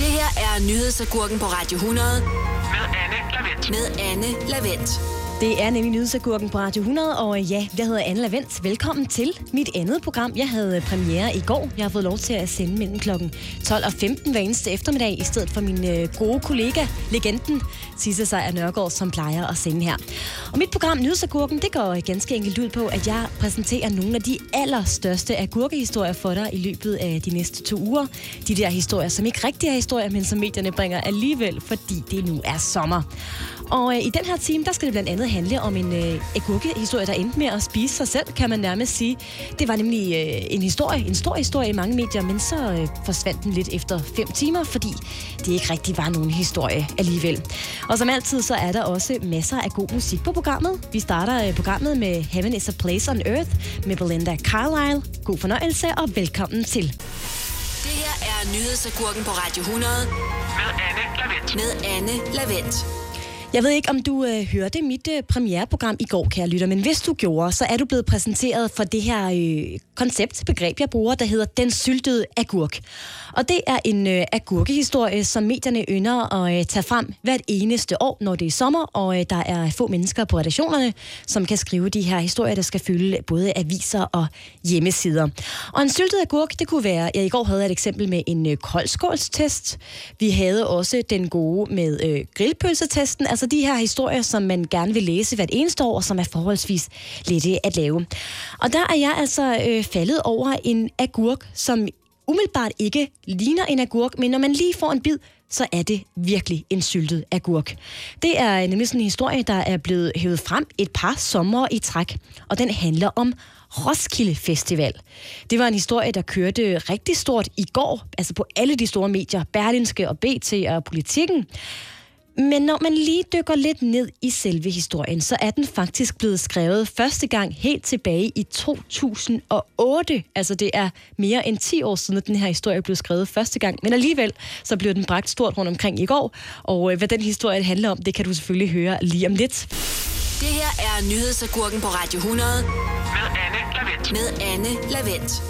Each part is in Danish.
Det her er nyhedsagurken på Radio 100 med Anne Lavendt. med Anne Lavendt. Det er nemlig Nyhedsagurken på Radio 100, og øh, ja, jeg hedder Anne Lavendt. Velkommen til mit andet program. Jeg havde øh, premiere i går. Jeg har fået lov til at sende mellem kl. 12 og 15 hver eneste eftermiddag, i stedet for min øh, gode kollega, legenden Sisse Sejr Nørgaard, som plejer at sende her. Og mit program Nyhedsagurken, det går øh, ganske enkelt ud på, at jeg præsenterer nogle af de allerstørste agurkehistorier for dig i løbet af de næste to uger. De der historier, som ikke rigtig er historier, men som medierne bringer alligevel, fordi det nu er sommer. Og øh, i den her time, der skal det blandt andet handle om en øh, agurkehistorie, der endte med at spise sig selv, kan man nærmest sige. Det var nemlig øh, en historie, en stor historie i mange medier, men så øh, forsvandt den lidt efter fem timer, fordi det ikke rigtig var nogen historie alligevel. Og som altid, så er der også masser af god musik på programmet. Vi starter øh, programmet med Heaven is a Place on Earth med Belinda Carlisle. God fornøjelse og velkommen til. Det her er nyhedsagurken på Radio 100 Med Anne Lavendt. med Anne Lavendt. Jeg ved ikke, om du øh, hørte mit øh, premiereprogram i går, kære lytter, men hvis du gjorde, så er du blevet præsenteret for det her øh, konceptbegreb, jeg bruger, der hedder den syltede agurk. Og det er en øh, agurkehistorie, som medierne ynder at øh, tage frem hvert eneste år, når det er sommer, og øh, der er få mennesker på redaktionerne, som kan skrive de her historier, der skal fylde både aviser og hjemmesider. Og en syltet agurk, det kunne være, jeg i går havde et eksempel med en øh, koldskålstest. Vi havde også den gode med øh, grillpølsetesten, altså Altså, de her historier, som man gerne vil læse hvert eneste år, og som er forholdsvis lette at lave. Og der er jeg altså øh, faldet over en agurk, som umiddelbart ikke ligner en agurk, men når man lige får en bid, så er det virkelig en syltet agurk. Det er nemlig sådan en historie, der er blevet hævet frem et par sommer i træk, og den handler om Roskilde Festival. Det var en historie, der kørte rigtig stort i går, altså på alle de store medier, Berlinske og BT og Politikken. Men når man lige dykker lidt ned i selve historien, så er den faktisk blevet skrevet første gang helt tilbage i 2008. Altså det er mere end 10 år siden, at den her historie blev skrevet første gang. Men alligevel, så blev den bragt stort rundt omkring i går. Og øh, hvad den historie handler om, det kan du selvfølgelig høre lige om lidt. Det her er nyhedsagurken på Radio 100 Med Anne Lavendt. med Anne Lavendt.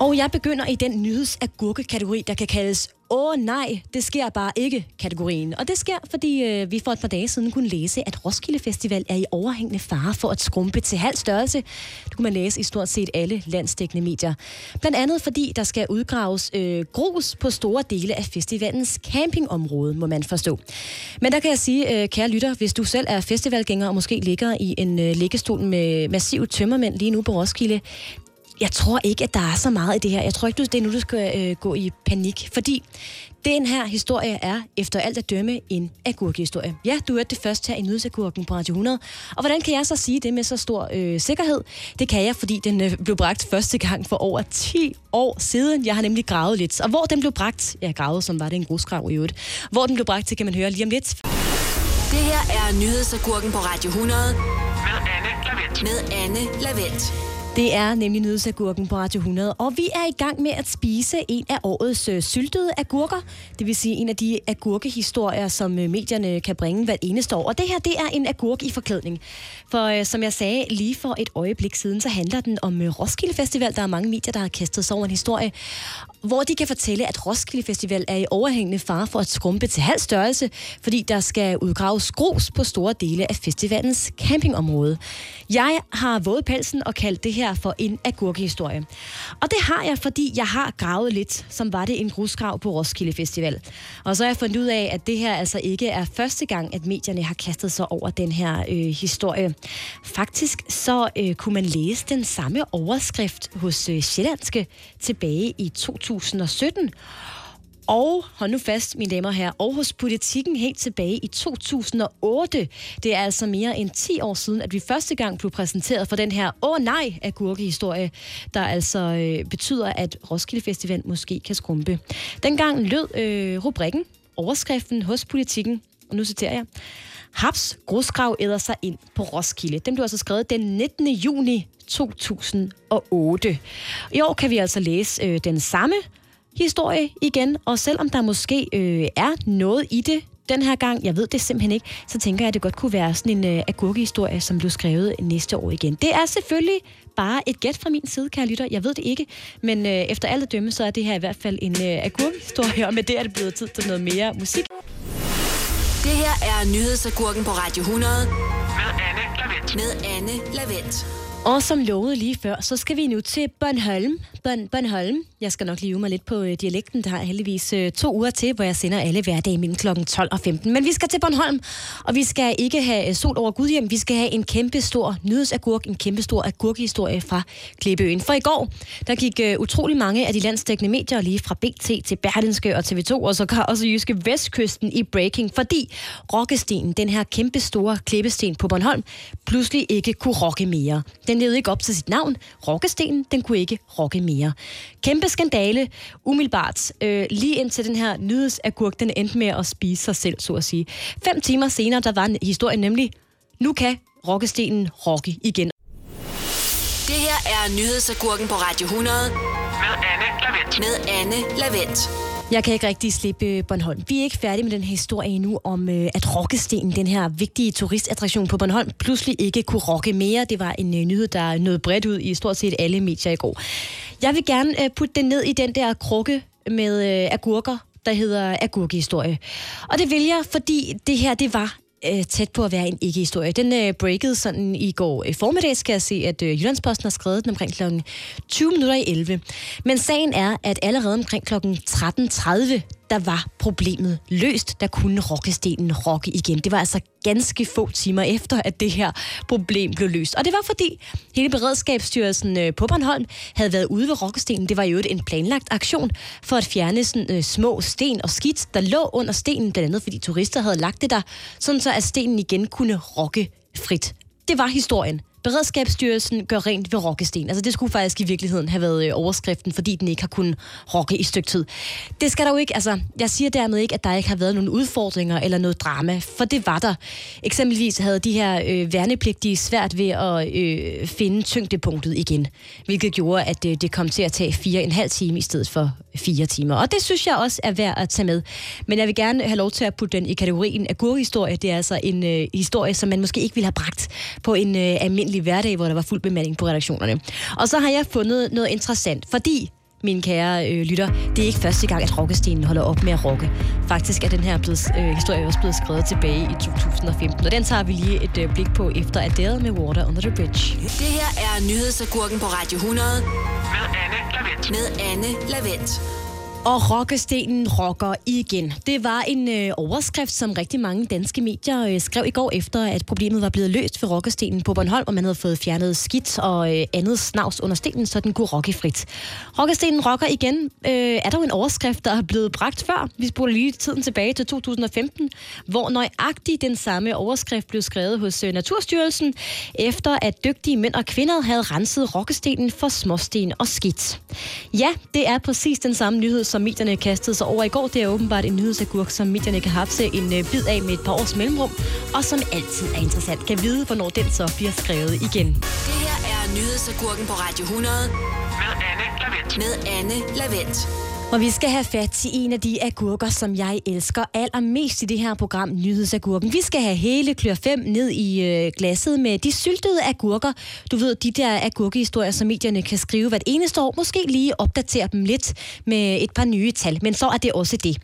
Og jeg begynder i den nyhedsagurke-kategori, der kan kaldes Åh nej, det sker bare ikke kategorien. Og det sker, fordi øh, vi for et par dage siden kunne læse, at Roskilde Festival er i overhængende fare for at skrumpe til halv størrelse. Det kunne man læse i stort set alle landsdækkende medier. Blandt andet fordi der skal udgraves øh, grus på store dele af festivalens campingområde, må man forstå. Men der kan jeg sige, øh, kære lytter, hvis du selv er festivalgænger og måske ligger i en øh, liggestol med massiv tømmermænd lige nu på Roskilde, jeg tror ikke, at der er så meget i det her. Jeg tror ikke, det er nu, du skal øh, gå i panik. Fordi den her historie er efter alt at dømme en agurkehistorie. Ja, du hørte det først her i Nyhedsagurken på Radio 100. Og hvordan kan jeg så sige det med så stor øh, sikkerhed? Det kan jeg, fordi den øh, blev bragt første gang for over 10 år siden. Jeg har nemlig gravet lidt. Og hvor den blev bragt, ja, gravet som var det en grusgrav i øvrigt. Hvor den blev bragt til, kan man høre lige om lidt. Det her er nyhedsagurken på Radio 100 Med Anne Lavendt. med Anne Lavendt. Det er nemlig Nyhedsagurken på Radio 100, og vi er i gang med at spise en af årets øh, syltede agurker. Det vil sige en af de agurkehistorier, som øh, medierne kan bringe hvert eneste år. Og det her, det er en agurk i forklædning. For øh, som jeg sagde lige for et øjeblik siden, så handler den om øh, Roskilde Festival. Der er mange medier, der har kastet sig over en historie, hvor de kan fortælle, at Roskilde Festival er i overhængende fare for at skrumpe til halv størrelse, fordi der skal udgraves grus på store dele af festivalens campingområde. Jeg har våget pelsen og kaldt det her for en agurkehistorie. Og det har jeg, fordi jeg har gravet lidt, som var det en grusgrav på Roskilde Festival. Og så har jeg fundet ud af, at det her altså ikke er første gang, at medierne har kastet sig over den her øh, historie. Faktisk så øh, kunne man læse den samme overskrift hos øh, Sjællandske tilbage i 2017. Og hold nu fast, mine damer og herrer, og hos politikken helt tilbage i 2008. Det er altså mere end 10 år siden, at vi første gang blev præsenteret for den her åh nej agurkehistorie, der altså øh, betyder, at Roskilde Festival måske kan skrumpe. Dengang lød øh, rubrikken, overskriften hos politikken, og nu citerer jeg, Haps grusgrav æder sig ind på Roskilde. Den blev altså skrevet den 19. juni 2008. I år kan vi altså læse øh, den samme historie igen, og selvom der måske øh, er noget i det, den her gang, jeg ved det simpelthen ikke, så tænker jeg, at det godt kunne være sådan en øh, agurkehistorie, som blev skrevet næste år igen. Det er selvfølgelig bare et gæt fra min side, kære lytter. Jeg ved det ikke, men øh, efter alle dømme, så er det her i hvert fald en øh, agurkehistorie, og med det er det blevet tid til noget mere musik. Det her er nyhedsagurken på Radio 100 Med Anne Lavendt. med Anne Lavendt. Og som lovet lige før, så skal vi nu til Bornholm. Born, Bornholm. Jeg skal nok lige øve mig lidt på øh, dialekten. Der har heldigvis øh, to uger til, hvor jeg sender alle hverdage mellem kl. 12 og 15. Men vi skal til Bornholm, og vi skal ikke have øh, sol over Gudhjem. Vi skal have en kæmpe stor nyhedsagurk, en kæmpe stor agurkehistorie fra Klippeøen. For i går, der gik utrolig mange af de landsdækkende medier, lige fra BT til Berlinske og TV2, og så kan også Jyske Vestkysten i breaking, fordi rokkestenen, den her kæmpe store klippesten på Bornholm, pludselig ikke kunne rokke mere. Den levede ikke op til sit navn. Rokkestenen, den kunne ikke rokke mere. Kæmpe skandale, umiddelbart, øh, lige indtil den her nyhedsagurk, den endte med at spise sig selv, så at sige. Fem timer senere, der var en historie nemlig, nu kan rokkestenen rokke igen. Det her er nyhedsagurken på Radio 100 Med Anne Lavendt. med Anne Lavendt. Jeg kan ikke rigtig slippe øh, Bornholm. Vi er ikke færdige med den her historie endnu om, øh, at Rokkestenen, den her vigtige turistattraktion på Bornholm, pludselig ikke kunne rokke mere. Det var en øh, nyhed, der nåede bredt ud i stort set alle medier i går. Jeg vil gerne putte den ned i den der krukke med agurker, der hedder agurkehistorie. Og det vil jeg, fordi det her, det var øh, tæt på at være en ikke-historie. Den øh, breakede sådan i går øh, formiddag, skal jeg se, at øh, Jyllandsposten har skrevet den omkring kl. 20 minutter i 11. Men sagen er, at allerede omkring kl. 13.30, der var problemet løst. Der kunne rokkestenen rokke igen. Det var altså ganske få timer efter, at det her problem blev løst. Og det var fordi hele Beredskabsstyrelsen øh, på Bornholm havde været ude ved rokkestenen. Det var jo en planlagt aktion for at fjerne sådan, øh, små sten og skidt, der lå under stenen, blandt andet fordi turister havde lagt det der, sådan så at stenen igen kunne rokke frit. Det var historien. Beredskabsstyrelsen gør rent ved Rokkesten. Altså det skulle faktisk i virkeligheden have været øh, overskriften, fordi den ikke har kunnet rokke i stykke tid. Det skal der jo ikke, altså jeg siger dermed ikke, at der ikke har været nogen udfordringer eller noget drama, for det var der. Eksempelvis havde de her øh, værnepligtige svært ved at øh, finde tyngdepunktet igen, hvilket gjorde, at øh, det kom til at tage fire en halv time i stedet for fire timer. Og det synes jeg også er værd at tage med. Men jeg vil gerne have lov til at putte den i kategorien af. Det er altså en øh, historie, som man måske ikke ville have bragt på en øh, almindelig hverdag, hvor der var fuld bemanding på redaktionerne. Og så har jeg fundet noget interessant, fordi mine kære øh, lytter, det er ikke første gang, at rokkestenen holder op med at rokke. Faktisk er den her blevet, øh, historie også blevet skrevet tilbage i 2015, og den tager vi lige et øh, blik på efter Adele med Water Under the Bridge. Det her er nyhedsagurken på Radio 100 Med Anne Lavendt. med Anne Lavendt. Og rokkestenen rocker igen. Det var en øh, overskrift, som rigtig mange danske medier øh, skrev i går efter, at problemet var blevet løst ved rokkestenen på Bornholm, og man havde fået fjernet skidt og øh, andet snavs under stenen, så den kunne rocke frit. Rokkestenen rocker igen. Øh, er der jo en overskrift, der er blevet bragt før? Vi spoler lige tiden tilbage til 2015, hvor nøjagtigt den samme overskrift blev skrevet hos øh, Naturstyrelsen, efter at dygtige mænd og kvinder havde renset rokkestenen for småsten og skidt. Ja, det er præcis den samme nyhed, som medierne kastede sig over i går. Det er åbenbart en nyhedsagurk, som medierne kan have til en øh, bid af med et par års mellemrum, og som altid er interessant. Kan vide, hvornår den så bliver skrevet igen. Det her er nyhedsagurken på Radio 100 Med Anne Lavendt. med Anne Lavendt. Og vi skal have fat i en af de agurker, som jeg elsker allermest i det her program, Nyhedsagurken. Vi skal have hele klør 5 ned i øh, glasset med de syltede agurker. Du ved, de der agurkehistorier, som medierne kan skrive hvert eneste år. Måske lige opdatere dem lidt med et par nye tal, men så er det også det.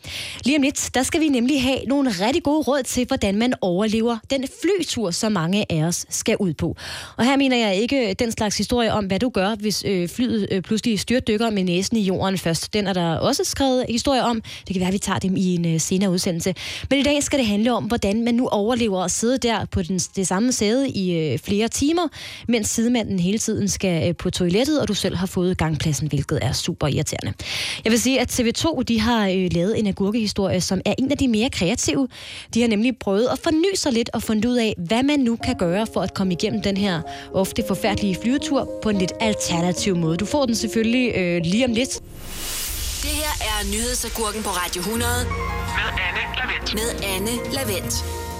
Lige om lidt, der skal vi nemlig have nogle rigtig gode råd til, hvordan man overlever den flytur, som mange af os skal ud på. Og her mener jeg ikke øh, den slags historie om, hvad du gør, hvis øh, flyet øh, pludselig styrtdykker med næsen i jorden først. Den er der også skrevet historier om. Det kan være, at vi tager dem i en øh, senere udsendelse. Men i dag skal det handle om, hvordan man nu overlever at sidde der på den, det samme sæde i øh, flere timer, mens sidemanden hele tiden skal øh, på toilettet, og du selv har fået gangpladsen, hvilket er super irriterende. Jeg vil sige, at TV2 de har øh, lavet en agurkehistorie, som er en af de mere kreative. De har nemlig prøvet at forny sig lidt og fundet ud af, hvad man nu kan gøre for at komme igennem den her ofte forfærdelige flyvetur på en lidt alternativ måde. Du får den selvfølgelig øh, lige om lidt. Det her er nyhedsagurken på Radio 100 Med Anne Lavendt. med Anne Lavendt.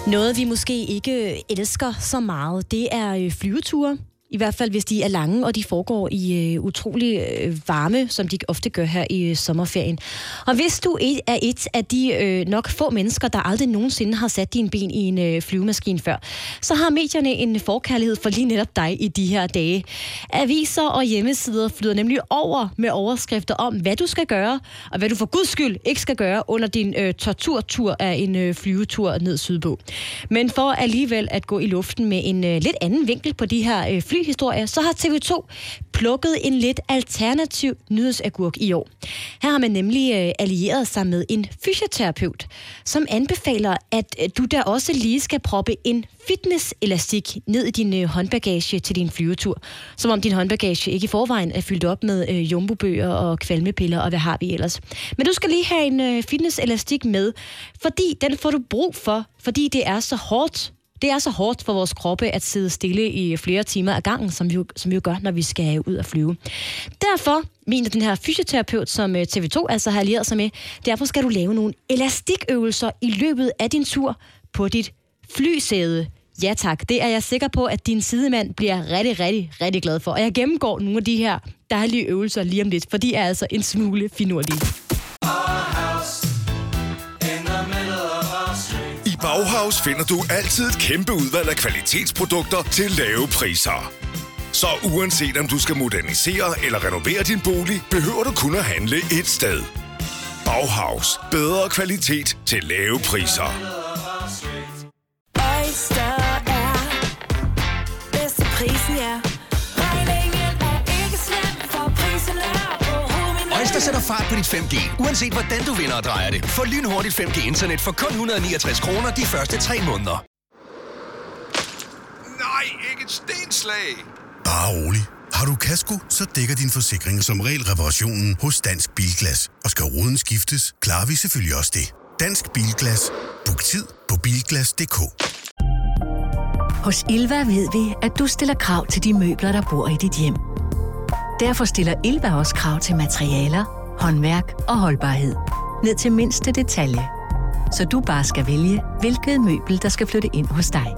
Noget, vi måske ikke elsker så meget, det er øh, flyveture. I hvert fald, hvis de er lange, og de foregår i øh, utrolig øh, varme, som de ofte gør her i øh, sommerferien. Og hvis du et- er et af de øh, nok få mennesker, der aldrig nogensinde har sat dine ben i en øh, flyvemaskine før, så har medierne en forkærlighed for lige netop dig i de her dage. Aviser og hjemmesider flyder nemlig over med overskrifter om, hvad du skal gøre, og hvad du for guds skyld ikke skal gøre under din øh, torturtur af en øh, flyvetur ned sydpå. Men for alligevel at gå i luften med en øh, lidt anden vinkel på de her øh, historie, så har TV2 plukket en lidt alternativ nyhedsagurk i år. Her har man nemlig øh, allieret sig med en fysioterapeut, som anbefaler, at øh, du der også lige skal proppe en fitnesselastik ned i din øh, håndbagage til din flyvetur. Som om din håndbagage ikke i forvejen er fyldt op med øh, jumbobøger og kvalmepiller og hvad har vi ellers. Men du skal lige have en øh, fitnesselastik med, fordi den får du brug for, fordi det er så hårdt det er så hårdt for vores kroppe at sidde stille i flere timer ad gangen, som vi, jo, som vi jo gør, når vi skal ud og flyve. Derfor mener den her fysioterapeut, som øh, TV2 altså har allieret sig med, derfor skal du lave nogle elastikøvelser i løbet af din tur på dit flysæde. Ja tak, det er jeg sikker på, at din sidemand bliver rigtig, rigtig, rigtig glad for. Og jeg gennemgår nogle af de her dejlige øvelser lige om lidt, for de er altså en smule finurlige. I Bauhaus finder du altid et kæmpe udvalg af kvalitetsprodukter til lave priser. Så uanset om du skal modernisere eller renovere din bolig, behøver du kun at handle et sted. Bauhaus. Bedre kvalitet til lave priser. Oyster er bedst til prisen, ja. Øjster sætter fart på dit 5G, uanset hvordan du vinder og drejer det. Få lynhurtigt 5G-internet for kun 169 kroner de første 3 måneder. Nej, ikke et stenslag! Bare rolig. Har du kasko, så dækker din forsikring som regel reparationen hos Dansk Bilglas. Og skal ruden skiftes, klarer vi selvfølgelig også det. Dansk Bilglas. Book tid på bilglas.dk. Hos Ilva ved vi, at du stiller krav til de møbler, der bor i dit hjem. Derfor stiller Ilva også krav til materialer, håndværk og holdbarhed. Ned til mindste detalje. Så du bare skal vælge, hvilket møbel, der skal flytte ind hos dig.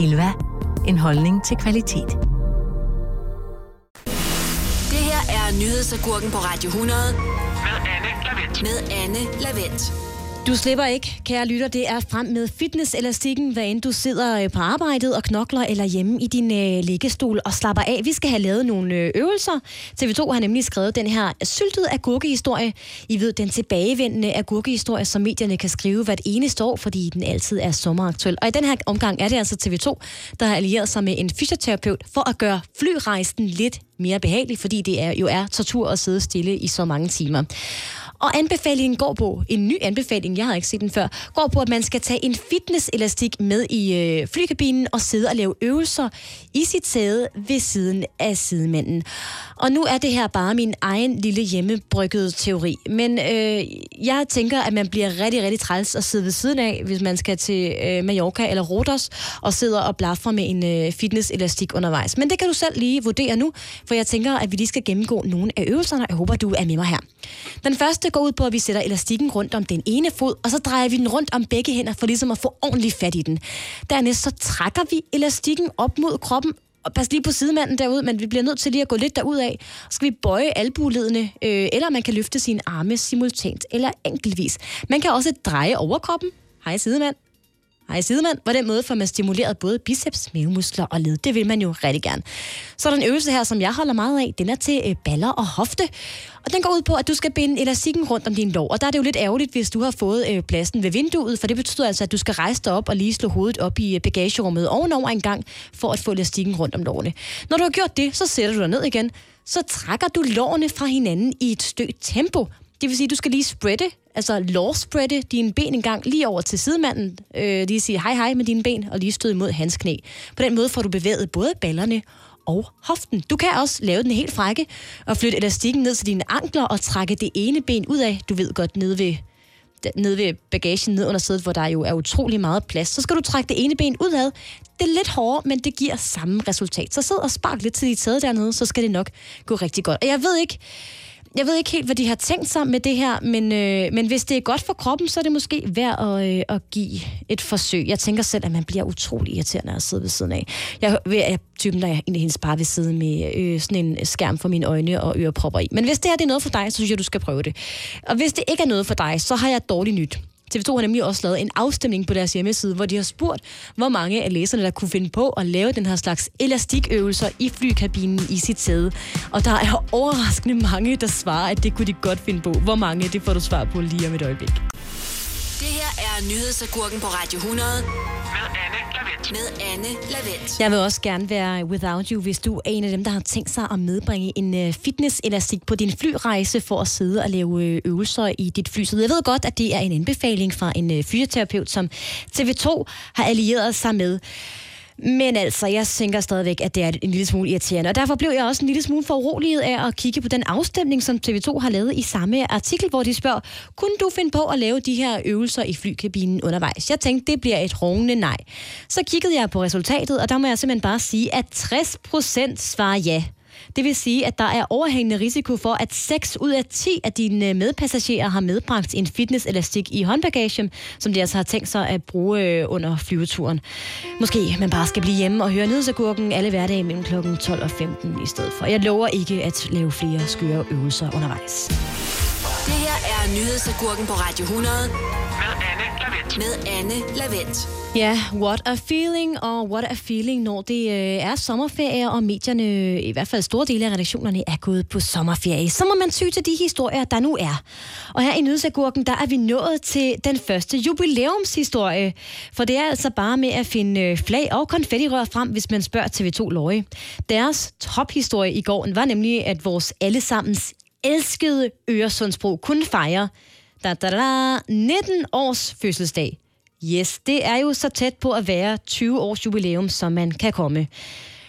Ilva. En holdning til kvalitet. Det her er nyhedsagurken på Radio 100 Med Anne Lavendt. med Anne Lavendt. Du slipper ikke, kære lytter. Det er frem med fitnesselastikken, hvad end du sidder øh, på arbejdet og knokler eller hjemme i din øh, liggestol og slapper af. Vi skal have lavet nogle øh, øvelser. TV2 har nemlig skrevet den her syltede agurkehistorie. I ved, den tilbagevendende agurkehistorie, som medierne kan skrive hvert eneste år, fordi den altid er sommeraktuel. Og i den her omgang er det altså TV2, der har allieret sig med en fysioterapeut for at gøre flyrejsen lidt mere behagelig, fordi det er, jo er tortur at sidde stille i så mange timer. Og anbefalingen går på, en ny anbefaling, jeg havde ikke set den før, går på, at man skal tage en fitnesselastik med i øh, flykabinen og sidde og lave øvelser i sit sæde ved siden af sidemanden. Og nu er det her bare min egen lille hjemmebryggede teori, men øh, jeg tænker, at man bliver rigtig, rigtig træls at sidde ved siden af, hvis man skal til øh, Mallorca eller Rodos og sidder og blaffer med en øh, fitnesselastik undervejs. Men det kan du selv lige vurdere nu, for jeg tænker, at vi lige skal gennemgå nogle af øvelserne, og jeg håber, du er med mig her. Den første går ud på, at vi sætter elastikken rundt om den ene fod, og så drejer vi den rundt om begge hænder, for ligesom at få ordentligt fat i den. Dernæst så trækker vi elastikken op mod kroppen, og pas lige på sidemanden derude, men vi bliver nødt til lige at gå lidt derud af. Så skal vi bøje albuledene, øh, eller man kan løfte sine arme simultant eller enkeltvis. Man kan også dreje overkroppen. Hej sidemand. Hej sidemand. På den måde får man stimuleret både biceps, mavemuskler og led. Det vil man jo rigtig gerne. Så er der en øvelse her, som jeg holder meget af. Den er til øh, baller og hofte. Og den går ud på, at du skal binde elastikken rundt om din lår. Og der er det jo lidt ærgerligt, hvis du har fået øh, pladsen ved vinduet, for det betyder altså, at du skal rejse dig op og lige slå hovedet op i øh, bagagerummet ovenover en gang, for at få elastikken rundt om lårene. Når du har gjort det, så sætter du dig ned igen. Så trækker du lårene fra hinanden i et stødt tempo. Det vil sige, at du skal lige spreade, altså lårspreade dine ben en gang lige over til sidemanden. Øh, lige sige hej hej med dine ben, og lige støde mod hans knæ. På den måde får du bevæget både ballerne og hoften. Du kan også lave den helt frække og flytte elastikken ned til dine ankler og trække det ene ben ud af. Du ved godt, nede ved, ned ved bagagen, ned under sædet, hvor der jo er utrolig meget plads. Så skal du trække det ene ben udad. Det er lidt hårdere, men det giver samme resultat. Så sid og spark lidt til dit sæde dernede, så skal det nok gå rigtig godt. Og jeg ved ikke, jeg ved ikke helt, hvad de har tænkt sig med det her, men, øh, men hvis det er godt for kroppen, så er det måske værd at, øh, at give et forsøg. Jeg tænker selv, at man bliver utrolig irriterende at sidde ved siden af. Jeg, jeg er typen, der er egentlig hendes bare ved siden med øh, sådan en skærm for mine øjne og ørepropper i. Men hvis det her det er noget for dig, så synes jeg, du skal prøve det. Og hvis det ikke er noget for dig, så har jeg dårligt nyt. TV2 har nemlig også lavet en afstemning på deres hjemmeside, hvor de har spurgt, hvor mange af læserne, der kunne finde på at lave den her slags elastikøvelser i flykabinen i sit sæde. Og der er overraskende mange, der svarer, at det kunne de godt finde på. Hvor mange, det får du svar på lige om et øjeblik. Det her er nyhedsagurken på Radio 100 Med Anne Lavendt. med Anne Lavendt. Jeg vil også gerne være without you, hvis du er en af dem, der har tænkt sig at medbringe en øh, fitnesselastik på din flyrejse for at sidde og lave øh, øvelser i dit fly. Så jeg ved godt, at det er en anbefaling fra en øh, fysioterapeut, som TV2 har allieret sig med. Men altså, jeg tænker stadigvæk, at det er en lille smule irriterende. Og derfor blev jeg også en lille smule foruroliget af at kigge på den afstemning, som TV2 har lavet i samme artikel, hvor de spørger, kunne du finde på at lave de her øvelser i flykabinen undervejs? Jeg tænkte, det bliver et rungende nej. Så kiggede jeg på resultatet, og der må jeg simpelthen bare sige, at 60 procent svarer ja. Det vil sige, at der er overhængende risiko for, at 6 ud af 10 af dine medpassagerer har medbragt en fitnesselastik i håndbagagen, som de altså har tænkt sig at bruge øh, under flyveturen. Måske man bare skal blive hjemme og høre nyhedsagurken alle hverdage mellem kl. 12 og 15 i stedet for. Jeg lover ikke at lave flere skøre øvelser undervejs. Det her er nyhedsagurken på Radio 100 Med Anne Lavendt. med Anne Lavendt. Ja, what a feeling, og what a feeling, når det øh, er sommerferie, og medierne, i hvert fald store dele af redaktionerne, er gået på sommerferie. Så må man ty til de historier, der nu er. Og her i Nyhedsagurken, der er vi nået til den første jubilæumshistorie. For det er altså bare med at finde øh, flag og konfettirør frem, hvis man spørger TV2 Løje. Deres tophistorie i går var nemlig, at vores allesammens elskede Øresundsbro kunne fejre da, da, da, 19 års fødselsdag. Yes, det er jo så tæt på at være 20 års jubilæum, som man kan komme.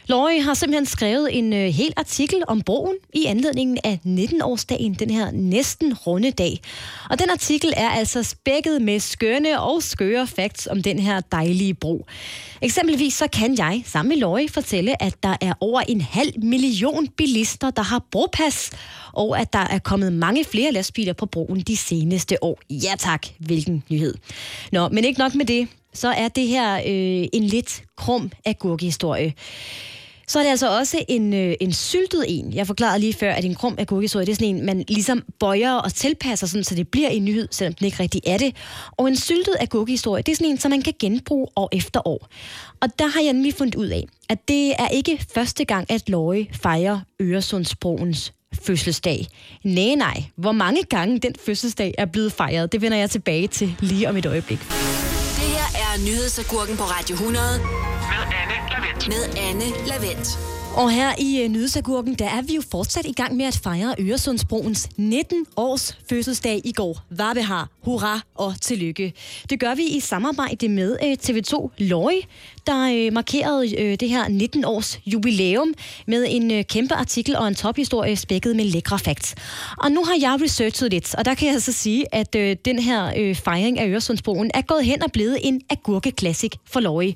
Laurie har simpelthen skrevet en øh, hel artikel om broen i anledningen af 19-årsdagen, den her næsten runde dag. Og den artikel er altså spækket med skønne og skøre facts om den her dejlige bro. Eksempelvis så kan jeg sammen med Laurie fortælle, at der er over en halv million bilister, der har bropas, og at der er kommet mange flere lastbiler på broen de seneste år. Ja tak, hvilken nyhed. Nå, men ikke nok med det. Så er det her øh, en lidt krum agurkehistorie. Så er det altså også en, øh, en syltet en. Jeg forklarede lige før, at en krum agurkehistorie, det er sådan en, man ligesom bøjer og tilpasser, sådan, så det bliver en nyhed, selvom den ikke rigtig er det. Og en syltet agurkehistorie, det er sådan en, som man kan genbruge år efter år. Og der har jeg nemlig fundet ud af, at det er ikke første gang, at Løje fejrer Øresundsbroens fødselsdag. Nej, nej. Hvor mange gange den fødselsdag er blevet fejret, det vender jeg tilbage til lige om et øjeblik. Det her er nyhedsagurken på Radio 100 Med med Anne Lavendt. Og her i øh, Nydesagurken, der er vi jo fortsat i gang med at fejre Øresundsbroens 19 års fødselsdag i går. Hvad har. Hurra og tillykke. Det gør vi i samarbejde med øh, TV2 Løje, der øh, markerede øh, det her 19 års jubilæum med en øh, kæmpe artikel og en tophistorie spækket med lækre facts. Og nu har jeg researchet lidt, og der kan jeg altså sige, at øh, den her øh, fejring af Øresundsbroen er gået hen og blevet en agurkeklassik for Løje.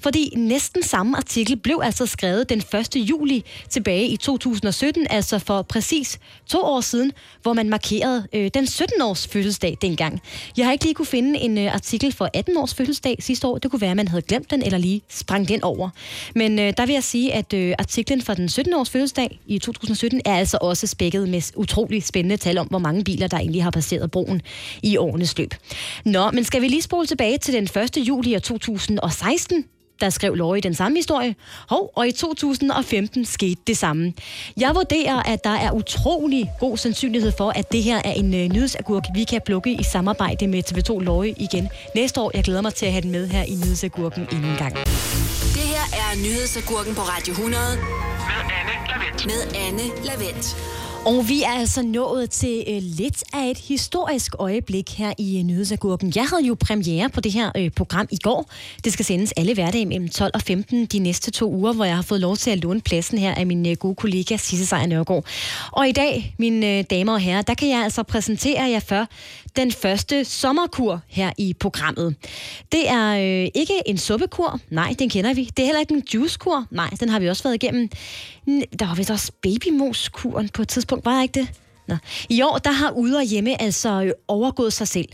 Fordi næsten samme artikel blev altså skrevet den 1. juli tilbage i 2017, altså for præcis to år siden, hvor man markerede øh, den 17-års fødselsdag dengang. Jeg har ikke lige kunne finde en øh, artikel for 18 års fødselsdag sidste år. Det kunne være, at man havde glemt den eller lige sprang den over. Men øh, der vil jeg sige, at øh, artiklen fra den 17 års fødselsdag i 2017 er altså også spækket med utrolig spændende tal om, hvor mange biler, der egentlig har passeret broen i årenes løb. Nå, men skal vi lige spole tilbage til den 1. juli 2016? Der skrev Laurie den samme historie. Hov, og i 2015 skete det samme. Jeg vurderer, at der er utrolig god sandsynlighed for, at det her er en øh, nyhedsagurk, vi kan plukke i samarbejde med TV2 Laurie igen næste år. Jeg glæder mig til at have den med her i nyhedsagurken endnu en gang. Det her er nyhedsagurken på Radio 100 Med Anne Lavendt. med Anne Lavendt. Og vi er altså nået til øh, lidt af et historisk øjeblik her i øh, Nyhedsagurken. Jeg havde jo premiere på det her øh, program i går. Det skal sendes alle hverdage mellem 12 og 15 de næste to uger, hvor jeg har fået lov til at låne pladsen her af min øh, gode kollega Sisse Sejr Nørgaard. Og i dag, mine øh, damer og herrer, der kan jeg altså præsentere jer for den første sommerkur her i programmet. Det er øh, ikke en suppekur, nej, den kender vi. Det er heller ikke en juicekur, nej, den har vi også været igennem. N- Der var vist også babymoskuren på et tidspunkt, var der ikke det? Nå. I år, der har ude og hjemme altså øh, overgået sig selv.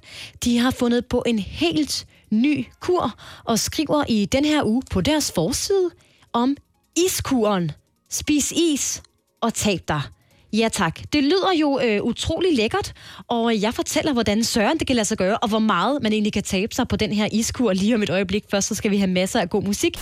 De har fundet på en helt ny kur, og skriver i den her uge på deres forside om iskuren. Spis is og tab dig. Ja tak. Det lyder jo øh, utrolig lækkert, og jeg fortæller, hvordan søren det kan lade sig gøre, og hvor meget man egentlig kan tabe sig på den her iskur lige om et øjeblik. Først så skal vi have masser af god musik.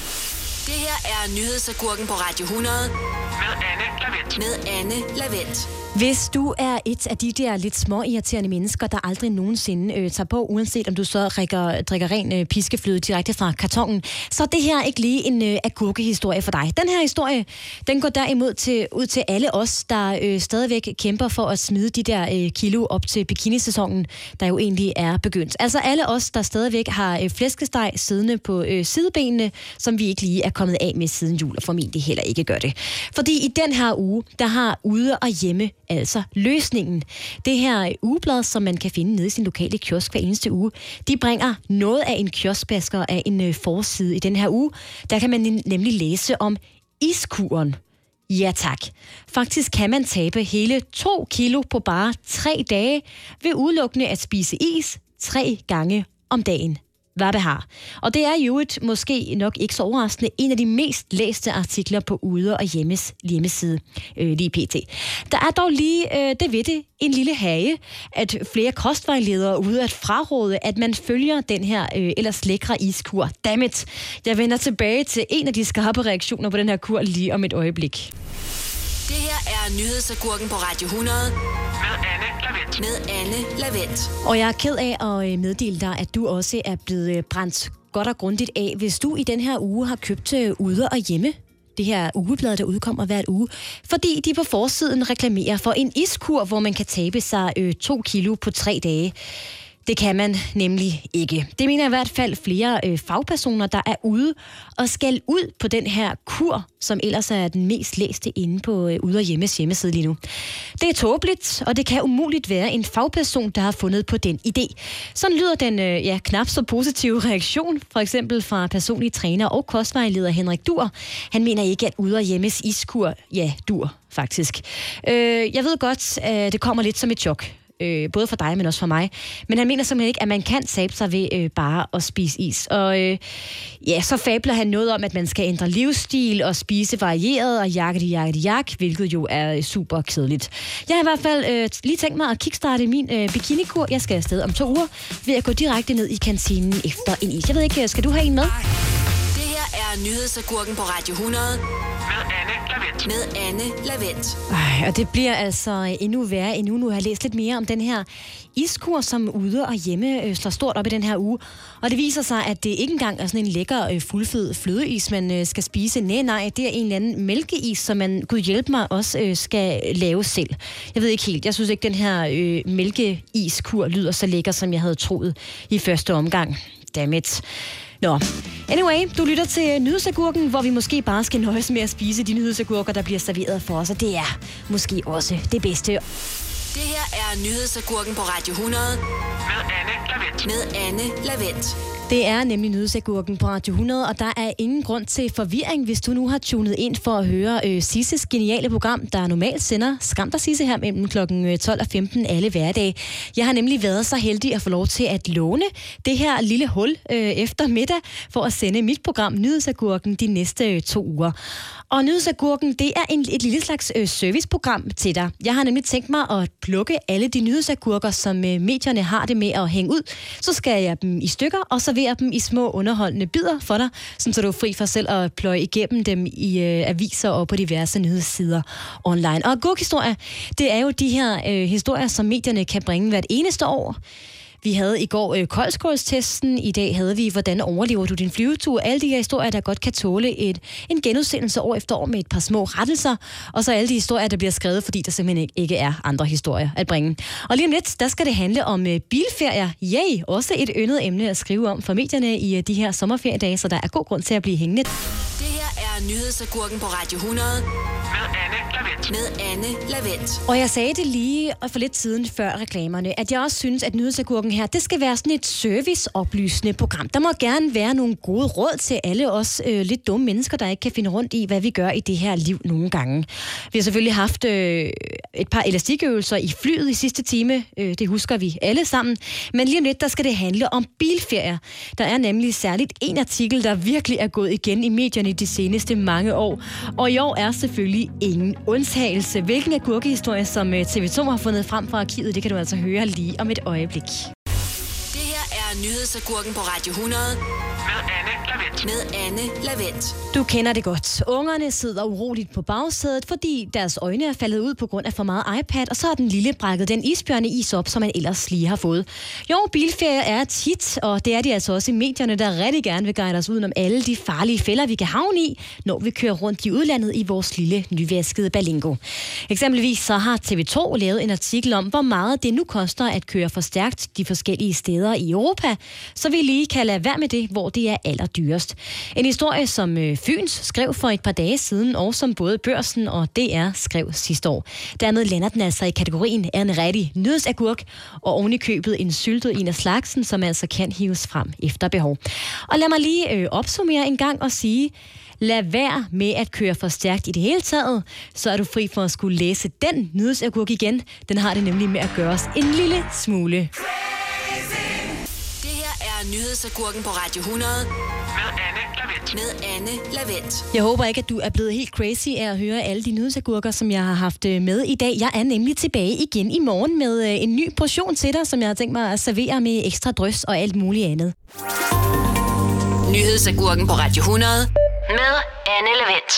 Det her er nyhedsagurken på Radio 100 Med Anne Lavendt. med Anne Lavendt. Hvis du er et af de der lidt små irriterende mennesker, der aldrig nogensinde øh, tager på, uanset om du så drikker, drikker ren øh, piskefløde direkte fra kartongen, så er det her ikke lige en øh, agurkehistorie for dig. Den her historie, den går derimod til, ud til alle os, der øh, stadigvæk kæmper for at smide de der øh, kilo op til bikinisæsonen, der jo egentlig er begyndt. Altså alle os, der stadigvæk har øh, flæskesteg siddende på øh, sidebenene, som vi ikke lige er kommet af med siden jul, og formentlig heller ikke gør det. Fordi i den her uge, der har ude og hjemme altså løsningen. Det her ugeblad, som man kan finde nede i sin lokale kiosk hver eneste uge, de bringer noget af en kioskbasker af en øh, forside i den her uge. Der kan man nemlig læse om iskuren. Ja tak. Faktisk kan man tabe hele 2 kilo på bare 3 dage ved udelukkende at spise is 3 gange om dagen. Hvad det har. Og det er jo et, måske nok ikke så overraskende, en af de mest læste artikler på Ude og Hjemmes hjemmeside, øh, lige pt. Der er dog lige, øh, det ved det, en lille hage, at flere kostvejledere er ude at fraråde, at man følger den her øh, ellers lækre iskur. Dammit, jeg vender tilbage til en af de skarpe reaktioner på den her kur lige om et øjeblik. Det her er nyhedsagurken på Radio 100 Med Anne Lavendt. med Anne Lavendt. Og jeg er ked af at øh, meddele dig, at du også er blevet øh, brændt godt og grundigt af, hvis du i den her uge har købt øh, ude og hjemme det her ugeblad, der udkommer hvert uge, fordi de på forsiden reklamerer for en iskur, hvor man kan tabe sig øh, to kilo på tre dage. Det kan man nemlig ikke. Det mener i hvert fald flere øh, fagpersoner, der er ude og skal ud på den her kur, som ellers er den mest læste inde på øh, Ude og Hjemmes hjemmeside lige nu. Det er tåbeligt, og det kan umuligt være en fagperson, der har fundet på den idé. Sådan lyder den øh, ja, knap så positive reaktion, for eksempel fra personlig træner og kostvejleder Henrik Dur. Han mener ikke, at Ude og Hjemmes iskur, ja, dur faktisk. Øh, jeg ved godt, øh, det kommer lidt som et chok øh, både for dig, men også for mig. Men han mener simpelthen ikke, at man kan tabe sig ved øh, bare at spise is. Og øh, ja, så fabler han noget om, at man skal ændre livsstil og spise varieret og jakke det jakke det jak, hvilket jo er øh, super kedeligt. Jeg har i hvert fald øh, lige tænkt mig at kickstarte min øh, bikinikur. Jeg skal afsted om to uger ved at gå direkte ned i kantinen efter en is. Jeg ved ikke, øh, skal du have en med? Er nyhedsagurken på Radio 100 Med Anne Lavendt. med Anne Lavendt. Ej, og det bliver altså endnu værre endnu. Nu har jeg læst lidt mere om den her iskur, som ude og hjemme øh, slår stort op i den her uge. Og det viser sig, at det ikke engang er sådan en lækker øh, fuldfed flødeis, man øh, skal spise. Nej, nej, det er en eller anden mælkeis, som man, gud hjælp mig, også øh, skal lave selv. Jeg ved ikke helt. Jeg synes ikke, den her øh, mælkeiskur lyder så lækker, som jeg havde troet i første omgang. Dammit. Nå, anyway, du lytter til nyhedsagurken, hvor vi måske bare skal nøjes med at spise de nyhedsagurker, der bliver serveret for os, og det er måske også det bedste. Det her er nyhedsagurken på Radio 100 Med Anne Lavendt. med Anne Lavendt. Det er nemlig nyhedsagurken på Radio 100, og der er ingen grund til forvirring, hvis du nu har tunet ind for at høre øh, Sisses geniale program, der normalt sender Skam dig Sisse her mellem kl. 12 øh, og 15 alle hverdage. Jeg har nemlig været så heldig at få lov til at låne det her lille hul øh, efter middag for at sende mit program Nyhedsagurken de næste øh, to uger. Og Nyhedsagurken, det er en, et lille slags øh, serviceprogram til dig. Jeg har nemlig tænkt mig at plukke alle de nyhedsagurker, som øh, medierne har det med at hænge ud. Så skal jeg dem i stykker og så servere dem i små underholdende bidder for dig, sådan så du er fri for selv at pløje igennem dem i øh, aviser og på diverse nyhedssider online. Og agurkhistorier, det er jo de her øh, historier, som medierne kan bringe hvert eneste år. Vi havde i går øh, koldskålstesten, i dag havde vi, hvordan overlever du din flyvetur. Alle de her historier, der godt kan tåle et, en genudsendelse år efter år med et par små rettelser. Og så alle de historier, der bliver skrevet, fordi der simpelthen ikke, ikke er andre historier at bringe. Og lige om lidt, der skal det handle om øh, bilferier. Yay! Også et yndet emne at skrive om for medierne i øh, de her sommerferiedage, så der er god grund til at blive hængende. Det her er nyhedsagurken på Radio 100 Med Anne Lavendt. Med Anne Lavendt. Og jeg sagde det lige for lidt siden før reklamerne, at jeg også synes, at nyhedsagurken her, det skal være sådan et serviceoplysende program. Der må gerne være nogle gode råd til alle os øh, lidt dumme mennesker, der ikke kan finde rundt i, hvad vi gør i det her liv nogle gange. Vi har selvfølgelig haft øh, et par elastikøvelser i flyet i sidste time. Øh, det husker vi alle sammen. Men lige om lidt, der skal det handle om bilferier. Der er nemlig særligt en artikel, der virkelig er gået igen i medierne de seneste mange år. Og i år er selvfølgelig ingen undtagelse. Hvilken agurkehistorie, som øh, TV2 har fundet frem fra arkivet, det kan du altså høre lige om et øjeblik. Det her er nyhedsagurken på Radio 100. Med Anne Lavendt. Med Anne Lavendt. Du kender det godt. Ungerne sidder uroligt på bagsædet, fordi deres øjne er faldet ud på grund af for meget iPad, og så har den lille brækket den isbjørne is op, som man ellers lige har fået. Jo, bilferie er tit, og det er de altså også i medierne, der rigtig gerne vil guide os udenom alle de farlige fælder, vi kan havne i, når vi kører rundt i udlandet i vores lille nyvaskede Balingo. Eksempelvis så har TV2 lavet en artikel om, hvor meget det nu koster at køre for stærkt de forskellige steder i Europa, så vi lige kan lade være med det, hvor det er allerdyrest. En historie, som øh, Fyns skrev for et par dage siden, og som både Børsen og DR skrev sidste år. Dermed lander den altså i kategorien af en rigtig nødsagurk, og oven i købet en syltet en af slagsen, som altså kan hives frem efter behov. Og lad mig lige øh, opsummere en gang og sige, Lad være med at køre for stærkt i det hele taget, så er du fri for at skulle læse den nyhedsagurk igen. Den har det nemlig med at gøre os en lille smule. Nyhedsagurken på Radio 100. Med Anne Lavendt. Med Anne Lavendt. Jeg håber ikke, at du er blevet helt crazy af at høre alle de nyhedsagurker, som jeg har haft øh, med i dag. Jeg er nemlig tilbage igen i morgen med øh, en ny portion til dig, som jeg har tænkt mig at servere med ekstra drøs og alt muligt andet. Nyhedsagurken på Radio 100. Med Anne Lavendt.